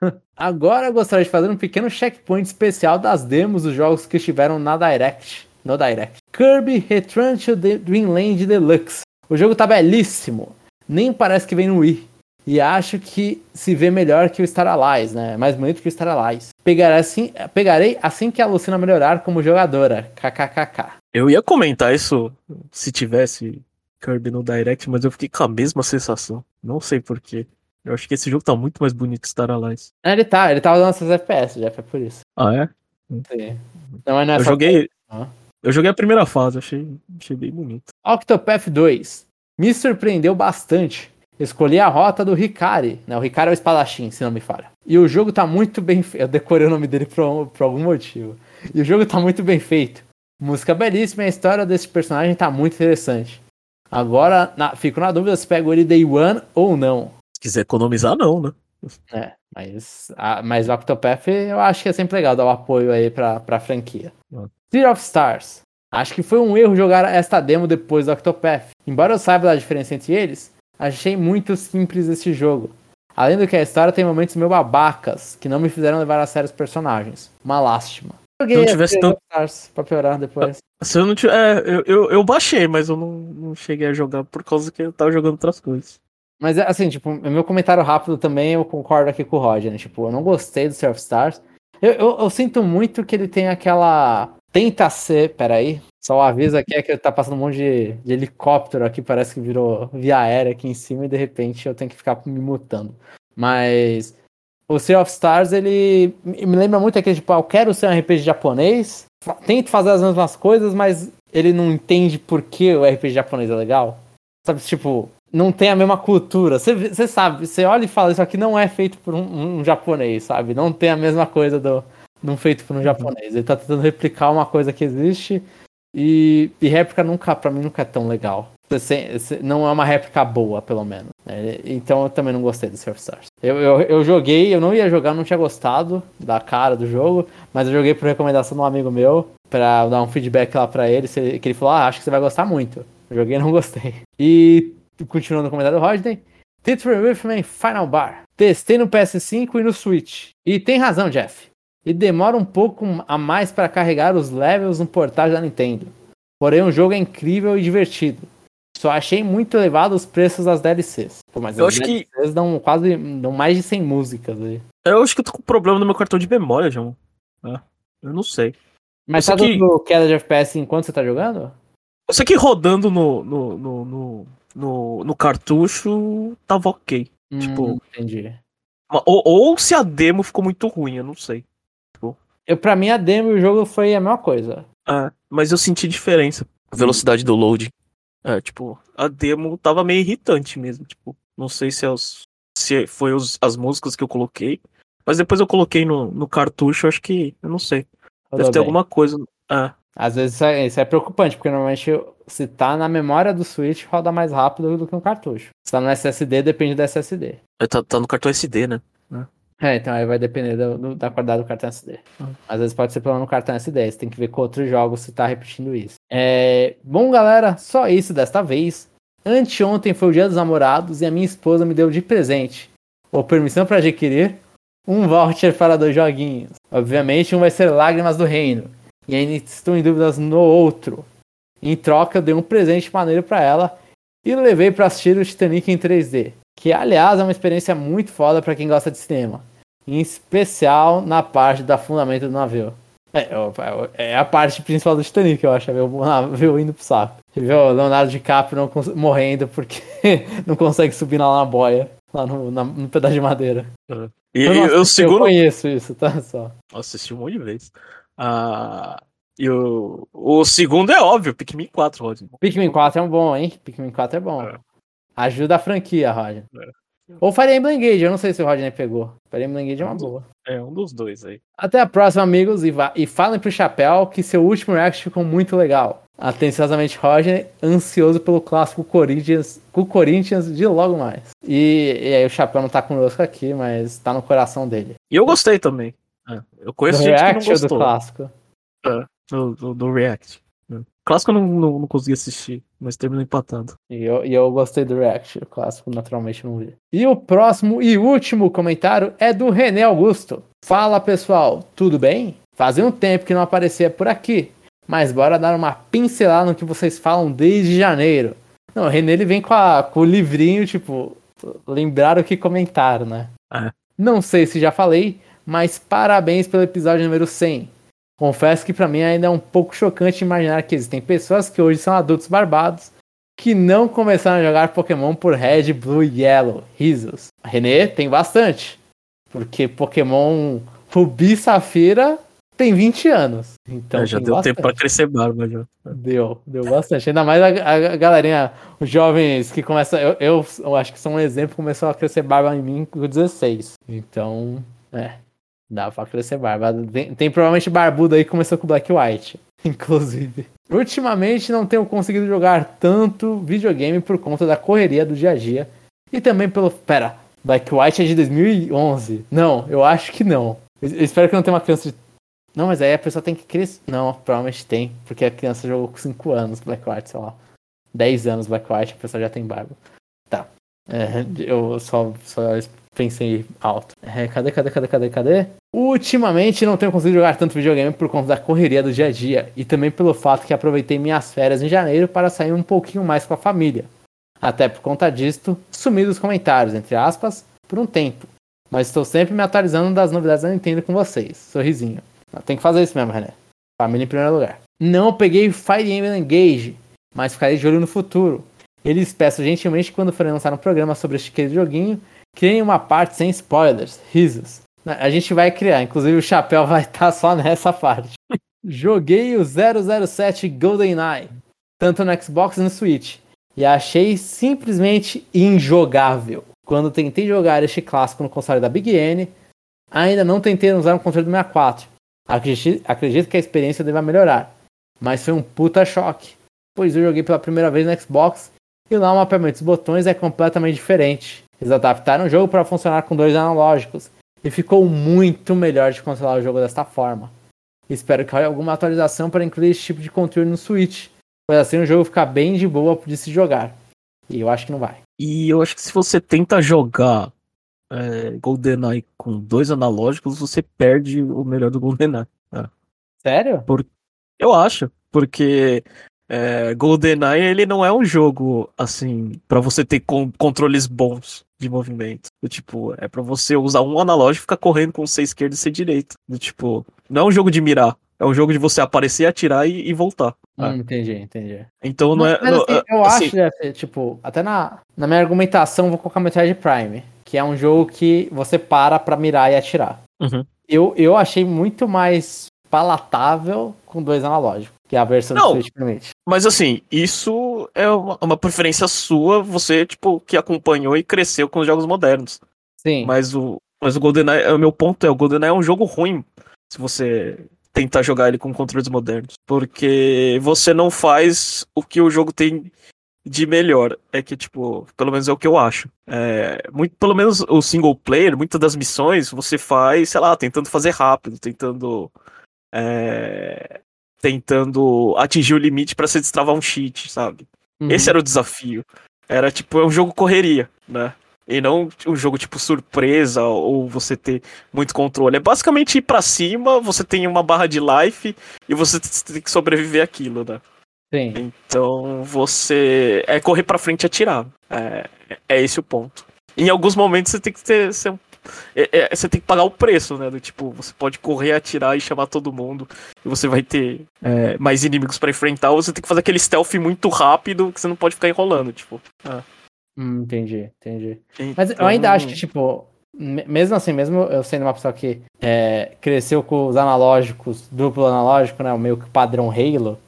Agora eu gostaria de fazer um pequeno checkpoint especial das demos dos jogos que estiveram na Direct. No Direct. Kirby Return to the Dreamland Deluxe. O jogo tá belíssimo. Nem parece que vem no Wii. E acho que se vê melhor que o Star Allies, né? Mais bonito que o Star Allies. Pegarei assim, pegarei assim que a Lucina melhorar como jogadora. KKKK. Eu ia comentar isso se tivesse Kirby no Direct, mas eu fiquei com a mesma sensação. Não sei porquê. Eu acho que esse jogo tá muito mais bonito que Star Allies. Ah, Ele tá, ele tá usando essas FPS, Jeff, é por isso. Ah, é? Sim. Não, mas não é Eu joguei. Ah. Eu joguei a primeira fase, achei, achei bem bonito. Octopath 2 me surpreendeu bastante. Escolhi a rota do Hikari. Né? O Hikari é o espadachim, se não me falha. E o jogo tá muito bem feito. Eu decorei o nome dele por, por algum motivo. E o jogo tá muito bem feito. Música belíssima e a história desse personagem tá muito interessante. Agora, na- fico na dúvida se pego ele Day One ou não. Se quiser economizar, não, né? É, mas, a, mas o Octopath eu acho que é sempre legal dar o apoio aí pra, pra franquia. Sea of Stars. Acho que foi um erro jogar esta demo depois do Octopath. Embora eu saiba da diferença entre eles, achei muito simples esse jogo. Além do que a história tem momentos meio babacas, que não me fizeram levar a sério os personagens. Uma lástima. Joguei Se não tivesse tanto- Stars pra piorar depois. Se eu não tiver. É, eu, eu, eu baixei, mas eu não, não cheguei a jogar por causa que eu tava jogando outras coisas. Mas é assim, tipo, meu comentário rápido também, eu concordo aqui com o Roger, né? Tipo, eu não gostei do of Stars. Eu, eu, eu, sinto muito que ele tem aquela. Tenta ser. Peraí. Só avisa aqui é que tá passando um monte de, de, helicóptero aqui, parece que virou via aérea aqui em cima e de repente eu tenho que ficar me mutando. Mas o Sea of Stars, ele me lembra muito aquele tipo, ah, eu quero ser um RPG japonês, tento fazer as mesmas coisas, mas ele não entende por que o RPG japonês é legal. Sabe, tipo, não tem a mesma cultura. Você sabe, você olha e fala, isso aqui não é feito por um, um, japonês, sabe? Não tem a mesma coisa do não feito por um uhum. japonês. Ele tá tentando replicar uma coisa que existe e, e réplica nunca, para mim, nunca é tão legal. Não é uma réplica boa, pelo menos. Né? Então eu também não gostei do Surfstars. Eu, eu, eu joguei, eu não ia jogar, não tinha gostado da cara do jogo, mas eu joguei por recomendação de um amigo meu, pra dar um feedback lá pra ele, que ele falou, ah, acho que você vai gostar muito. Eu joguei e não gostei. E continuando o comentário do Rodney, Tits With Final Bar. Testei no PS5 e no Switch. E tem razão, Jeff. E demora um pouco a mais para carregar os levels no portátil da Nintendo. Porém, o jogo é incrível e divertido. Só achei muito elevado os preços das DLCs. Pô, mas eu as acho DLCs que... dão quase dão mais de 100 músicas aí. Eu acho que eu tô com problema no meu cartão de memória, João. É, eu não sei. Mas tá que... dando queda de FPS enquanto você tá jogando? Eu sei que rodando no, no, no, no, no, no cartucho tava ok. Hum, tipo. Entendi. Ou, ou se a demo ficou muito ruim, eu não sei. Tipo... Eu, pra mim, a demo e o jogo foi a mesma coisa. É, mas eu senti diferença. Velocidade do load. É, tipo, a demo tava meio irritante mesmo, tipo, não sei se, é os, se foi os, as músicas que eu coloquei, mas depois eu coloquei no, no cartucho, acho que, eu não sei, deve ter alguma coisa, é. Às vezes isso é, isso é, preocupante, porque normalmente se tá na memória do Switch, roda mais rápido do que no cartucho. Se tá no SSD, depende do SSD. É, tá, tá no cartão SD, né? É, então aí vai depender do, do, da qualidade do cartão SD. Uhum. Às vezes pode ser pelo no cartão SD, você tem que ver com outros jogos se tá repetindo isso. É... Bom, galera, só isso desta vez. Anteontem foi o dia dos namorados e a minha esposa me deu de presente, ou permissão para adquirir, um voucher para dois joguinhos. Obviamente, um vai ser Lágrimas do Reino, e ainda estou em dúvidas no outro. Em troca, eu dei um presente maneiro para ela e levei para assistir o Titanic em 3D que aliás é uma experiência muito foda para quem gosta de cinema, em especial na parte da fundamento do navio. É, é, é a parte principal do Titanic, eu acho, é ver o navio indo pro saco. Vê o Leonardo DiCaprio morrendo porque não consegue subir lá na boia, lá no, na, no pedaço de madeira. Uhum. E, eu, eu, segundo... eu conheço isso, tá? Só. Assisti um monte de vezes. Ah, e o, o segundo é óbvio, Pikmin 4, Rodney. Pikmin 4 é um bom, hein? Pikmin 4 é bom. É. Ajuda a franquia, Roger. É. Ou Fire Emblem Engage, eu não sei se o Rodney pegou. Fire Emblem Engage é uma boa. É, um dos dois aí. Até a próxima, amigos, e, e falem pro Chapéu que seu último react ficou muito legal. Atenciosamente, Roger, ansioso pelo clássico Corinthians, com o Corinthians de logo mais. E, e aí o Chapéu não tá conosco aqui, mas tá no coração dele. E eu gostei também. É, eu conheço do gente React que não gostou. do clássico? É, do, do, do React. Clássico eu não, não, não consegui assistir, mas terminou empatando. E eu, e eu gostei do React, o clássico naturalmente não vi. E o próximo e último comentário é do René Augusto. Fala pessoal, tudo bem? Fazia um tempo que não aparecia por aqui, mas bora dar uma pincelada no que vocês falam desde janeiro. Não, o René ele vem com, a, com o livrinho, tipo, lembrar o que comentaram, né? É. Não sei se já falei, mas parabéns pelo episódio número 100. Confesso que para mim ainda é um pouco chocante imaginar que existem pessoas que hoje são adultos barbados que não começaram a jogar Pokémon por Red, Blue e Yellow. Risos. Renê tem bastante. Porque Pokémon Rubi Safira tem 20 anos. Então é, já deu bastante. tempo pra crescer barba já. Deu, deu bastante. Ainda mais a, a, galerinha, os jovens que começam. Eu, eu, eu, acho que são um exemplo, começou a crescer barba em mim com 16. Então, é. Dá pra crescer barba. Tem, tem, provavelmente barbudo aí que começou com Black White, inclusive. Ultimamente não tenho conseguido jogar tanto videogame por conta da correria do dia a dia. E também pelo. Pera, Black White é de 2011. Não, eu acho que não. Eu espero que não tenha uma criança de. Não, mas aí a pessoa tem que crescer. Não, provavelmente tem. Porque a criança jogou com 5 anos Black White, sei lá. 10 anos Black White, a pessoa já tem barba. Tá. É, eu só, só pensei alto. É, cadê, cadê, cadê, cadê, cadê? Ultimamente não tenho conseguido jogar tanto videogame por conta da correria do dia a dia e também pelo fato que aproveitei minhas férias em janeiro para sair um pouquinho mais com a família. Até por conta disto, sumi dos comentários, entre aspas, por um tempo. mas estou sempre me atualizando das novidades da Nintendo com vocês. Sorrisinho. Tem que fazer isso mesmo, René. Família em primeiro lugar. Não peguei Fire Emblem Engage, mas ficarei de olho no futuro. Eles peçam gentilmente que quando forem lançar um programa sobre este querido joguinho, criem uma parte sem spoilers, risos. A gente vai criar, inclusive o chapéu vai estar tá só nessa parte. Joguei o 007 GoldenEye, tanto no Xbox e no Switch, e achei simplesmente injogável. Quando tentei jogar este clássico no console da Big N, ainda não tentei usar um controle do 64. Acredito, acredito que a experiência deva melhorar, mas foi um puta choque, pois eu joguei pela primeira vez no Xbox e lá o mapeamento dos botões é completamente diferente. Eles adaptaram o jogo para funcionar com dois analógicos e ficou muito melhor de controlar o jogo desta forma. Espero que role alguma atualização para incluir esse tipo de controle no Switch, pois assim o jogo ficar bem de boa de se jogar. E eu acho que não vai. E eu acho que se você tenta jogar é, GoldenEye com dois analógicos, você perde o melhor do GoldenEye. É. Sério? Por... Eu acho, porque é, GoldenEye ele não é um jogo assim para você ter com, controles bons de movimento. Do, tipo, é para você usar um analógico e ficar correndo com C esquerdo e C direito. Do, tipo, não é um jogo de mirar. É um jogo de você aparecer, atirar e, e voltar. Hum, ah. Entendi, entendi. Então não é. Mas, não, assim, eu assim, acho, Jeff, tipo, até na, na minha argumentação, vou colocar Metroid Prime, que é um jogo que você para pra mirar e atirar. Uhum. Eu, eu achei muito mais palatável com dois analógicos, que é a versão não, do Switch permite. Mas assim, isso é uma, uma, preferência sua, você, tipo, que acompanhou e cresceu com os jogos modernos. Sim. Mas o, mas o GoldenEye, o meu ponto é, o GoldenEye é um jogo ruim se você tentar jogar ele com controles modernos. Porque você não faz o que o jogo tem de melhor. É que, tipo, pelo menos é o que eu acho. É, muito, pelo menos o single player, muitas das missões você faz, sei lá, tentando fazer rápido, tentando é, tentando atingir o limite para se destravar um cheat, sabe? Uhum. Esse era o desafio. Era tipo, é um jogo correria, né? E não um jogo tipo surpresa ou você ter muito controle. É basicamente ir para cima, você tem uma barra de life e você tem que sobreviver aquilo, né? Sim. Então você é correr para frente e atirar. É, é esse o ponto. Em alguns momentos você tem que ter, ser um é, é, você tem que pagar o preço, né? Do tipo, você pode correr, atirar e chamar todo mundo. E você vai ter é, mais inimigos para enfrentar. Ou você tem que fazer aquele stealth muito rápido que você não pode ficar enrolando, tipo. Ah. Hum, entendi, entendi. Então... Mas eu ainda acho que, tipo, mesmo assim, mesmo eu sendo uma pessoa que é, cresceu com os analógicos, duplo analógico, né? O meio que padrão Halo,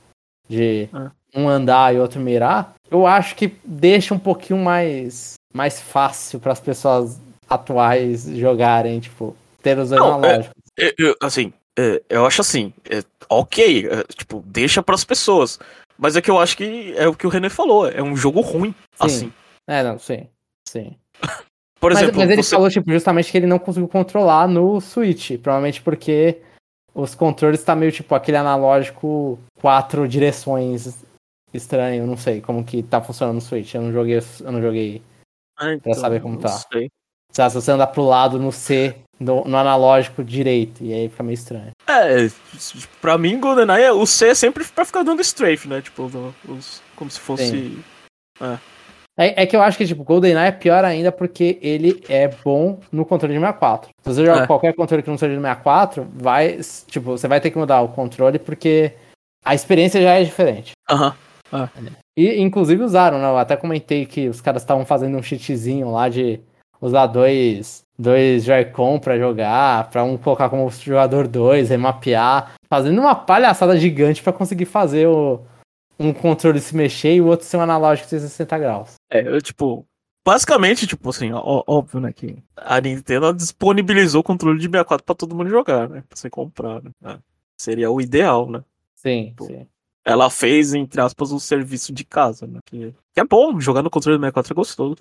de ah. um andar e outro mirar, eu acho que deixa um pouquinho mais, mais fácil para as pessoas atuais jogarem, tipo, ter os dois analógicos. É, é, assim, é, eu acho assim, é, ok, é, tipo, deixa para as pessoas. Mas é que eu acho que é o que o René falou, é um jogo ruim, sim. assim. É, não, sim, sim. Por exemplo, mas, mas ele você... falou, tipo, justamente que ele não conseguiu controlar no Switch, provavelmente porque os controles tá meio, tipo, aquele analógico quatro direções estranho, não sei como que tá funcionando no Switch, eu não joguei, eu não joguei ah, então, pra saber como tá. Sei se você andar pro lado no C, no, no, analógico direito, e aí fica meio estranho. É, pra mim, GoldenEye, o C é sempre pra ficar dando strafe, né? Tipo, os, como se fosse. É. É, é. que eu acho que, tipo, GoldenEye é pior ainda porque ele é bom no controle de 64. Se você joga é. qualquer controle que não seja de 64, vai, tipo, você vai ter que mudar o controle porque a experiência já é diferente. Aham. Uhum. E, inclusive, usaram, né? Eu até comentei que os caras estavam fazendo um cheatzinho lá de usar dois, dois Joy-Con pra jogar, pra um colocar como jogador 2, remapear, fazendo uma palhaçada gigante para conseguir fazer o, um controle se mexer e o outro ser um analógico de 360 graus. É, eu, tipo, basicamente, tipo assim, ó, óbvio, né, que a Nintendo disponibilizou o controle de 64 pra todo mundo jogar, né, pra você comprar, né. É, seria o ideal, né. Sim, tipo, sim. Ela fez, entre aspas, um serviço de casa, né, que, que é bom, jogar no controle do 64 é gostoso.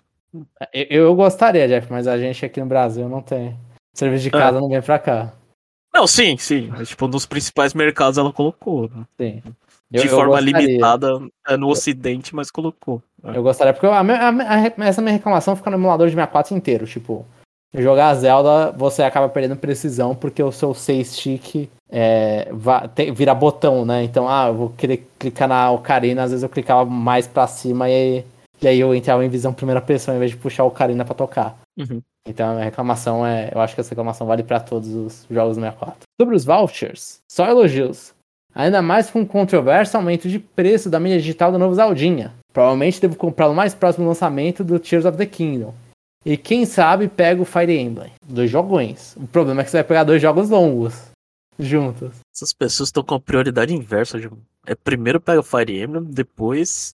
Eu, eu gostaria, Jeff, mas a gente aqui no Brasil não tem. Serviço de casa é. não vem pra cá. Não, sim, sim. Mas, tipo, nos principais mercados ela colocou. Né? Sim. De eu, forma eu limitada é, no ocidente, mas colocou. É. Eu gostaria, porque a, a, a, essa minha reclamação fica no emulador de 64 inteiro. Tipo, jogar Zelda, você acaba perdendo precisão porque o seu 6 stick é, te, vira botão, né? Então, ah, eu vou querer clicar na Ocarina, às vezes eu clicava mais pra cima e e aí eu entrava em visão primeira pessoa em vez de puxar o Karina pra tocar. Uhum. Então a reclamação é. Eu acho que essa reclamação vale para todos os jogos do 64. Sobre os vouchers, só elogios. Ainda mais com o controverso aumento de preço da mídia digital do novo Zaldinha. Provavelmente devo comprá-lo mais próximo do lançamento do Tears of the Kingdom. E quem sabe pega o Fire Emblem. Dois jogões. O problema é que você vai pegar dois jogos longos juntos. Essas pessoas estão com a prioridade inversa, João. É primeiro pega o Fire Emblem, depois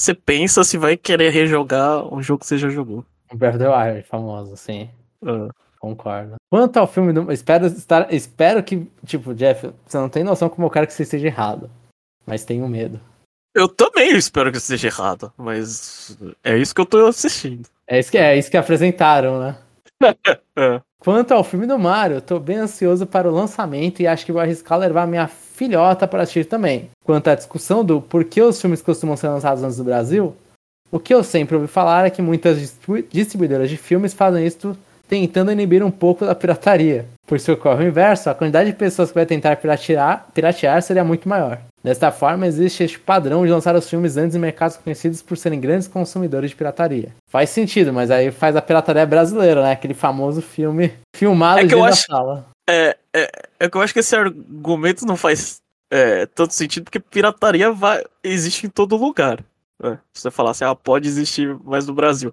você pensa se vai querer rejogar um jogo que você já jogou. O Breath of the Wild, famoso, sim. Ah, Concordo. Quanto ao filme do. Espero, estar... Espero que. Tipo, Jeff, você não tem noção como eu quero que você esteja errado. Mas tenho medo. Eu também espero que esteja errado, mas é isso que eu tô assistindo. É isso que, é isso que apresentaram, né? É. Quanto ao filme do Mario, eu tô bem ansioso para o lançamento e acho que vou arriscar levar minha filhota para assistir também. Quanto à discussão do por que os filmes costumam ser lançados antes do Brasil, o que eu sempre ouvi falar é que muitas distribu- distribuidoras de filmes fazem isso tentando inibir um pouco da pirataria. Por se ocorre o inverso, a quantidade de pessoas que vai tentar piratear, piratear seria muito maior. Desta forma, existe este padrão de lançar os filmes antes em mercados conhecidos por serem grandes consumidores de pirataria. Faz sentido, mas aí faz a pirataria brasileira, né? Aquele famoso filme filmado É dentro da acho- sala. É, é, é que eu acho que esse argumento não faz é, tanto sentido, porque pirataria vai, existe em todo lugar. né? Se você falar assim, ah, pode existir mais no Brasil.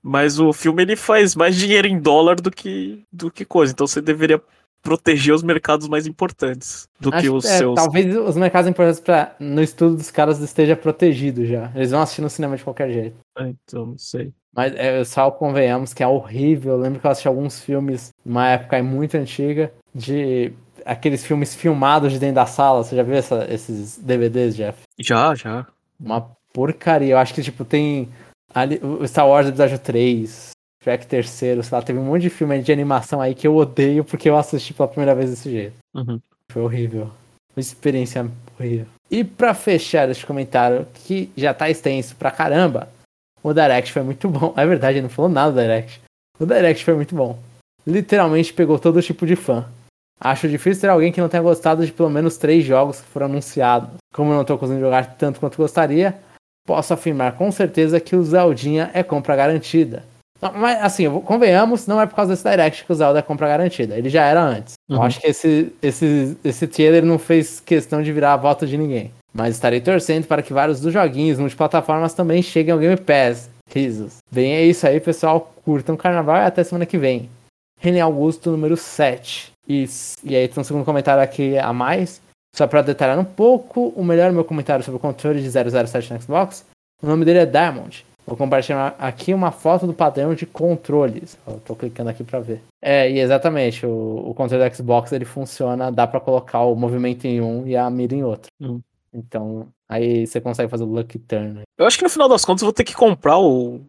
Mas o filme ele faz mais dinheiro em dólar do que, do que coisa. Então você deveria proteger os mercados mais importantes do que Acho- os é, seus. Talvez os mercados importantes pra, no estudo dos caras esteja protegido já. Eles vão assistir no cinema de qualquer jeito. É, Então, não sei. Mas é, só convenhamos que é horrível. Eu lembro que eu assisti alguns filmes, numa época muito antiga, de aqueles filmes filmados de dentro da sala. Você já viu essa- esses DVDs, Jeff? Já, já. Uma porcaria. Eu acho que, tipo, tem ali, o Star Wars Episódio 3, Shrek terceiro, sei lá, teve um monte de filme de animação aí que eu odeio porque eu assisti pela primeira vez desse jeito. Uhum. Foi horrível. Uma experiência horrível. E pra fechar este comentário, que já tá extenso pra caramba, o Direct foi muito bom. É verdade, ele não falou nada do Direct. O Direct foi muito bom. Literalmente pegou todo tipo de fã. Acho difícil ter alguém que não tenha gostado de pelo menos três jogos que foram anunciados. Como eu não tô conseguindo jogar tanto quanto gostaria, posso afirmar com certeza que o Zeldinha é compra garantida. Não, mas assim, eu convenhamos, não é por causa desse Direct que o Zelda é compra garantida. Ele já era antes. Eu Uhum. acho que esse, esse, esse trailer não fez questão de virar a volta de ninguém. Mas estarei torcendo para que vários dos joguinhos multiplataformas também cheguem ao Game Pass. Risos. Bem, é isso aí, pessoal. Curtam o carnaval e até semana que vem. René Augusto, número 7. E, e aí tem um segundo comentário aqui a mais. Só para detalhar um pouco o melhor meu comentário sobre o controle de 007 no Xbox. O nome dele é Diamond. Vou compartilhar aqui uma foto do padrão de controles. Eu tô clicando aqui para ver. É, e exatamente, o, o controle do Xbox ele funciona, dá para colocar o movimento em um e a mira em outro. Hum. Então, aí você consegue fazer o Lucky Turn. Eu acho que no final das contas eu vou ter que comprar o,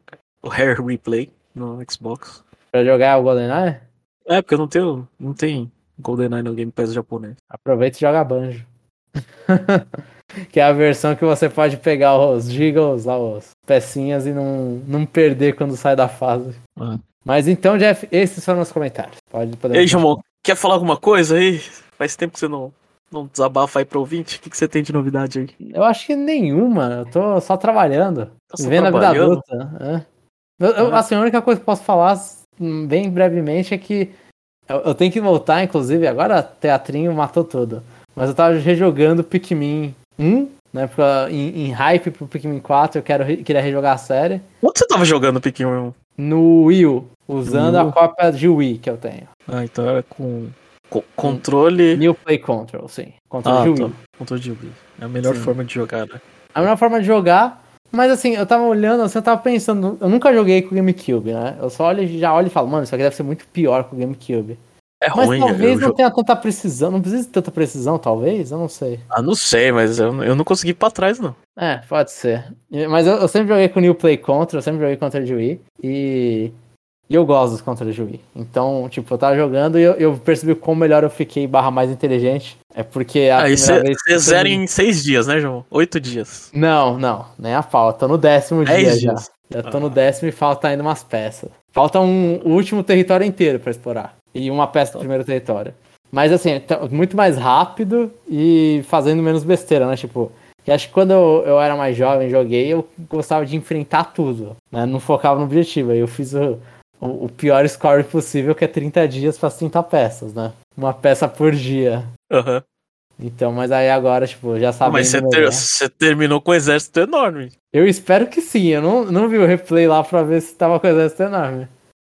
o Hair Replay no Xbox. Pra jogar o GoldenEye, É, porque eu não tenho. Não tem GoldenEye no Game Pass japonês. aproveita e joga Banjo. que é a versão que você pode pegar os jiggles lá, as pecinhas e não, não perder quando sai da fase. Ah. Mas então, Jeff, esses foram os comentários. Pode E poder. aí, Jamon, quer falar alguma coisa aí? Faz tempo que você não, não desabafa aí pro ouvinte. O que, que você tem de novidade aí? Eu acho que nenhuma. Eu tô só trabalhando. Tá só vivendo a vida trabalhando? adulta. é. Eu- eu- Ah. assim, a única coisa que eu posso falar hum, bem brevemente é que eu, eu tenho que voltar, inclusive, agora teatrinho matou tudo. Mas eu tava rejogando Pikmin 1, né? Em, em hype pro Pikmin 4, eu quero, queria rejogar a série. Onde você tava jogando Pikmin 1? No Wii U, usando No Wii U? a cópia de Wii que eu tenho. Ah, então era com, co- controle. New Play Control, sim. Controle Ah, de Wii. tá. Controle de Wii. É a melhor Sim. forma de jogar, né? A melhor forma de jogar. Mas assim, eu tava olhando, assim, eu tava pensando, eu nunca joguei com o GameCube, né? Eu só olho, já olho e falo, mano, isso aqui deve ser muito pior que o GameCube. É Mas ruim. talvez não jo- tenha tanta precisão, não precisa de tanta precisão, talvez, eu não sei. Ah, não sei, mas eu, eu não consegui ir pra trás, não. É, pode ser. Mas eu, eu sempre joguei com o New Play Control, eu sempre joguei contra de Wii, e, e eu gosto dos controles de Wii. Então, tipo, eu tava jogando e eu, eu percebi quão melhor eu fiquei barra mais inteligente. É porque a Aí primeira você vez eu zera em seis dias, né, João? Oito dias. Não, não, nem a pau. Eu tô no décimo Dez dia já. dias. Já tô Ah. no décimo e falta ainda umas peças. Falta um o último território inteiro pra explorar. E uma peça do primeiro território. Mas assim, tá muito mais rápido e fazendo menos besteira, né? Tipo, que acho que quando eu, eu era mais jovem, joguei, eu gostava de enfrentar tudo. Né? Não focava no objetivo. Aí eu fiz o, o, o pior score possível, que é 30 dias para 30 peças, né? Uma peça por dia. Aham. Então, mas aí agora, tipo, já sabendo... Mas você, ter- você terminou com um exército enorme. Eu espero que sim, eu não, não vi o replay lá pra ver se tava com o exército enorme.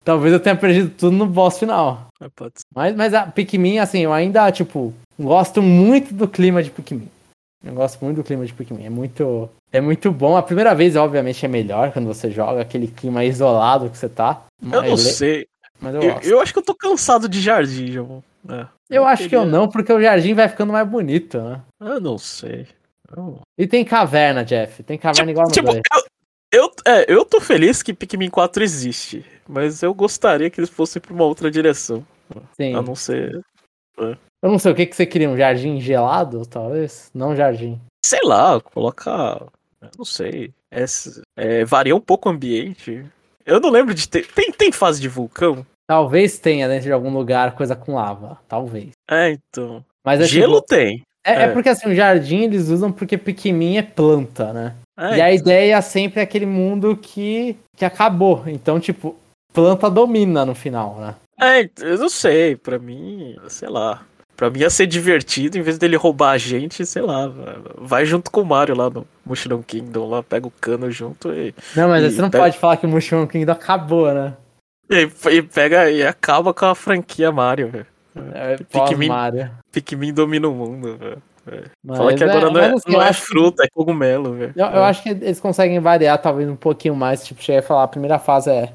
Talvez eu tenha perdido tudo no boss final. Mas ser. Mas, mas a Pikmin, assim, eu ainda, tipo, gosto muito do clima de Pikmin. Eu gosto muito do clima de Pikmin. É muito, é muito bom. A primeira vez, obviamente, é melhor quando você joga aquele clima isolado que você tá. Eu não sei. Mas eu, Eu, gosto. eu acho que eu tô cansado de jardim, João. É. Eu acho que eu queria- não, porque o jardim vai ficando mais bonito, né? Eu não sei. Eu- E tem caverna, Jeff. Tem caverna igual no Tipo, eu, eu, é, eu tô feliz que Pikmin 4 existe, mas eu gostaria que eles fossem pra uma outra direção. Sim. A não ser. Eu não sei o que, que você queria, um jardim gelado, talvez? Não jardim. Sei lá, colocar. eu Não sei. É, é, varia um pouco o ambiente. Eu não lembro de ter. Tem, tem fase de vulcão? Talvez tenha dentro de algum lugar coisa com lava. Talvez. É, então. Mas é Gelo tipo, tem. é, é é. porque assim, o jardim eles usam porque Pikmin é planta, né? É, e a ideia sempre é aquele mundo que, que acabou. Então, tipo, planta domina no final, né? É, eu não sei, pra mim, sei lá. Pra mim ia ser divertido, em vez dele roubar a gente, sei lá, vai junto com o Mario lá no Mushroom Kingdom, lá, pega o cano junto e, Não, mas E você não pega- pode falar que o Mushroom Kingdom acabou, né? e, e pega e acaba com a franquia Mario, velho. É Pikmin- pós-Mario. Pikmin domina o mundo, velho. Mas Fala que agora não é, mas, assim, não é acho que- fruta, é cogumelo, velho. Eu, eu acho que eles conseguem variar talvez um pouquinho mais. Tipo, cheguei a falar, a primeira fase é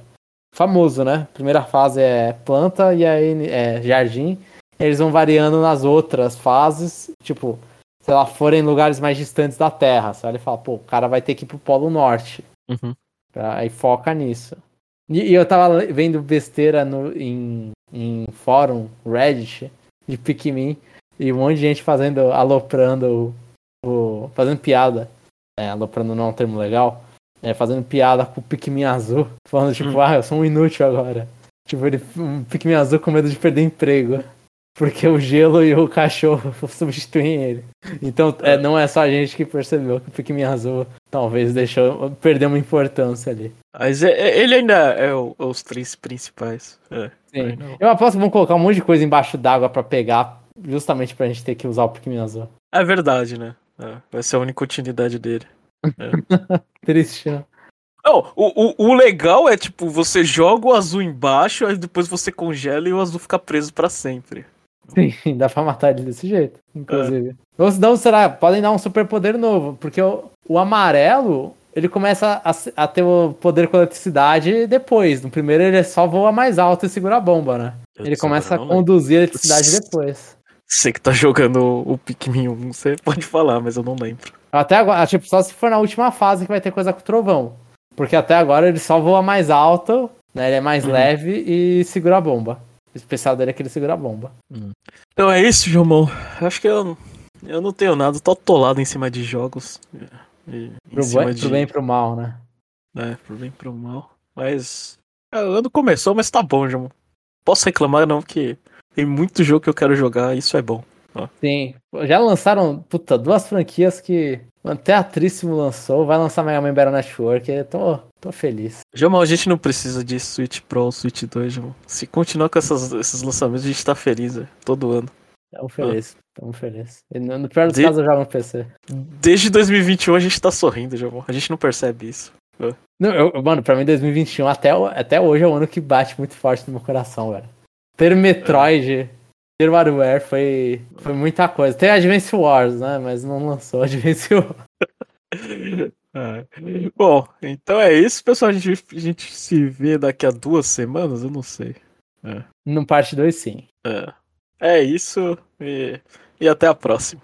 famoso, né? Primeira fase é planta e aí é jardim. Eles vão variando nas outras fases, tipo, sei lá, forem em lugares mais distantes da Terra. Você olha e fala, pô, o cara vai ter que ir pro Polo Norte. Uhum. Pra, aí foca nisso. E, e eu tava vendo besteira no, em, em fórum, Reddit, de Pikmin, e um monte de gente fazendo, aloprando, o, o- fazendo piada. É, aloprando não é um termo legal. É, fazendo piada com o Pikmin azul. Falando, tipo, Hum. ah, eu sou um inútil agora. Tipo, ele, um Pikmin azul com medo de perder emprego. Porque o gelo e o cachorro substituem ele. Então, é, não é só a gente que percebeu que o Pikmin azul talvez deixou perder uma importância ali. Mas é- é- ele ainda é o- os três principais. É. Sim. Eu aposto que vão colocar um monte de coisa embaixo d'água pra pegar, justamente pra gente ter que usar o Pikmin azul. É verdade, né? É, vai ser a única utilidade dele. Triste, né? Não, o, o, o legal é, tipo, você joga o azul embaixo, aí depois você congela e o azul fica preso pra sempre. Sim, dá pra matar ele desse jeito, inclusive. Ou senão, será, podem dar um superpoder novo, porque o, o amarelo, ele começa a, a ter o poder com eletricidade depois. No primeiro ele só voa mais alto e segura a bomba, né? Ele começa a Não, conduzir a eletricidade depois. Você que tá jogando o, o Pikmin 1, você pode falar, mas eu não lembro. Até agora, tipo, só se for na última fase que vai ter coisa com o trovão. Porque até agora ele só voa mais alto, né? Ele é mais Uhum. leve e segura a bomba. O especial dele é que ele segura a bomba. Então é isso, Jomão. Acho que eu, eu não tenho nada, tô atolado em cima de jogos. E, em Pro, bem, de, pro bem e pro mal, né? É, pro bem e pro mal. Mas. é, O ano começou, mas tá bom, Jomão. Posso reclamar não, porque tem muito jogo que eu quero jogar e isso é bom. Sim. Já lançaram, puta, duas franquias que até a Trissimo lançou. Vai lançar Mega Man Battle Network. Eu tô, tô feliz. Jomão, a gente não precisa de Switch Pro ou Switch 2, Jomão. Se continuar com essas, esses lançamentos, a gente tá feliz, velho, todo ano. Tamo feliz. Tamo feliz. E no, pior dos De- casos eu jogo no PC. Desde 2021 a gente tá sorrindo, Jomão. A gente não percebe isso. Não, eu- mano, pra mim 2021 até, o- até hoje é um ano que bate muito forte no meu coração, velho. Ter Metroid, ter WarioWare foi, foi muita coisa. Tem Advance Wars, né? Mas não lançou Advance Wars. É. Bom, então é isso, pessoal. A gente, a gente se vê daqui a duas semanas, eu não sei. No parte 2, sim. É, é isso e, e até a próxima.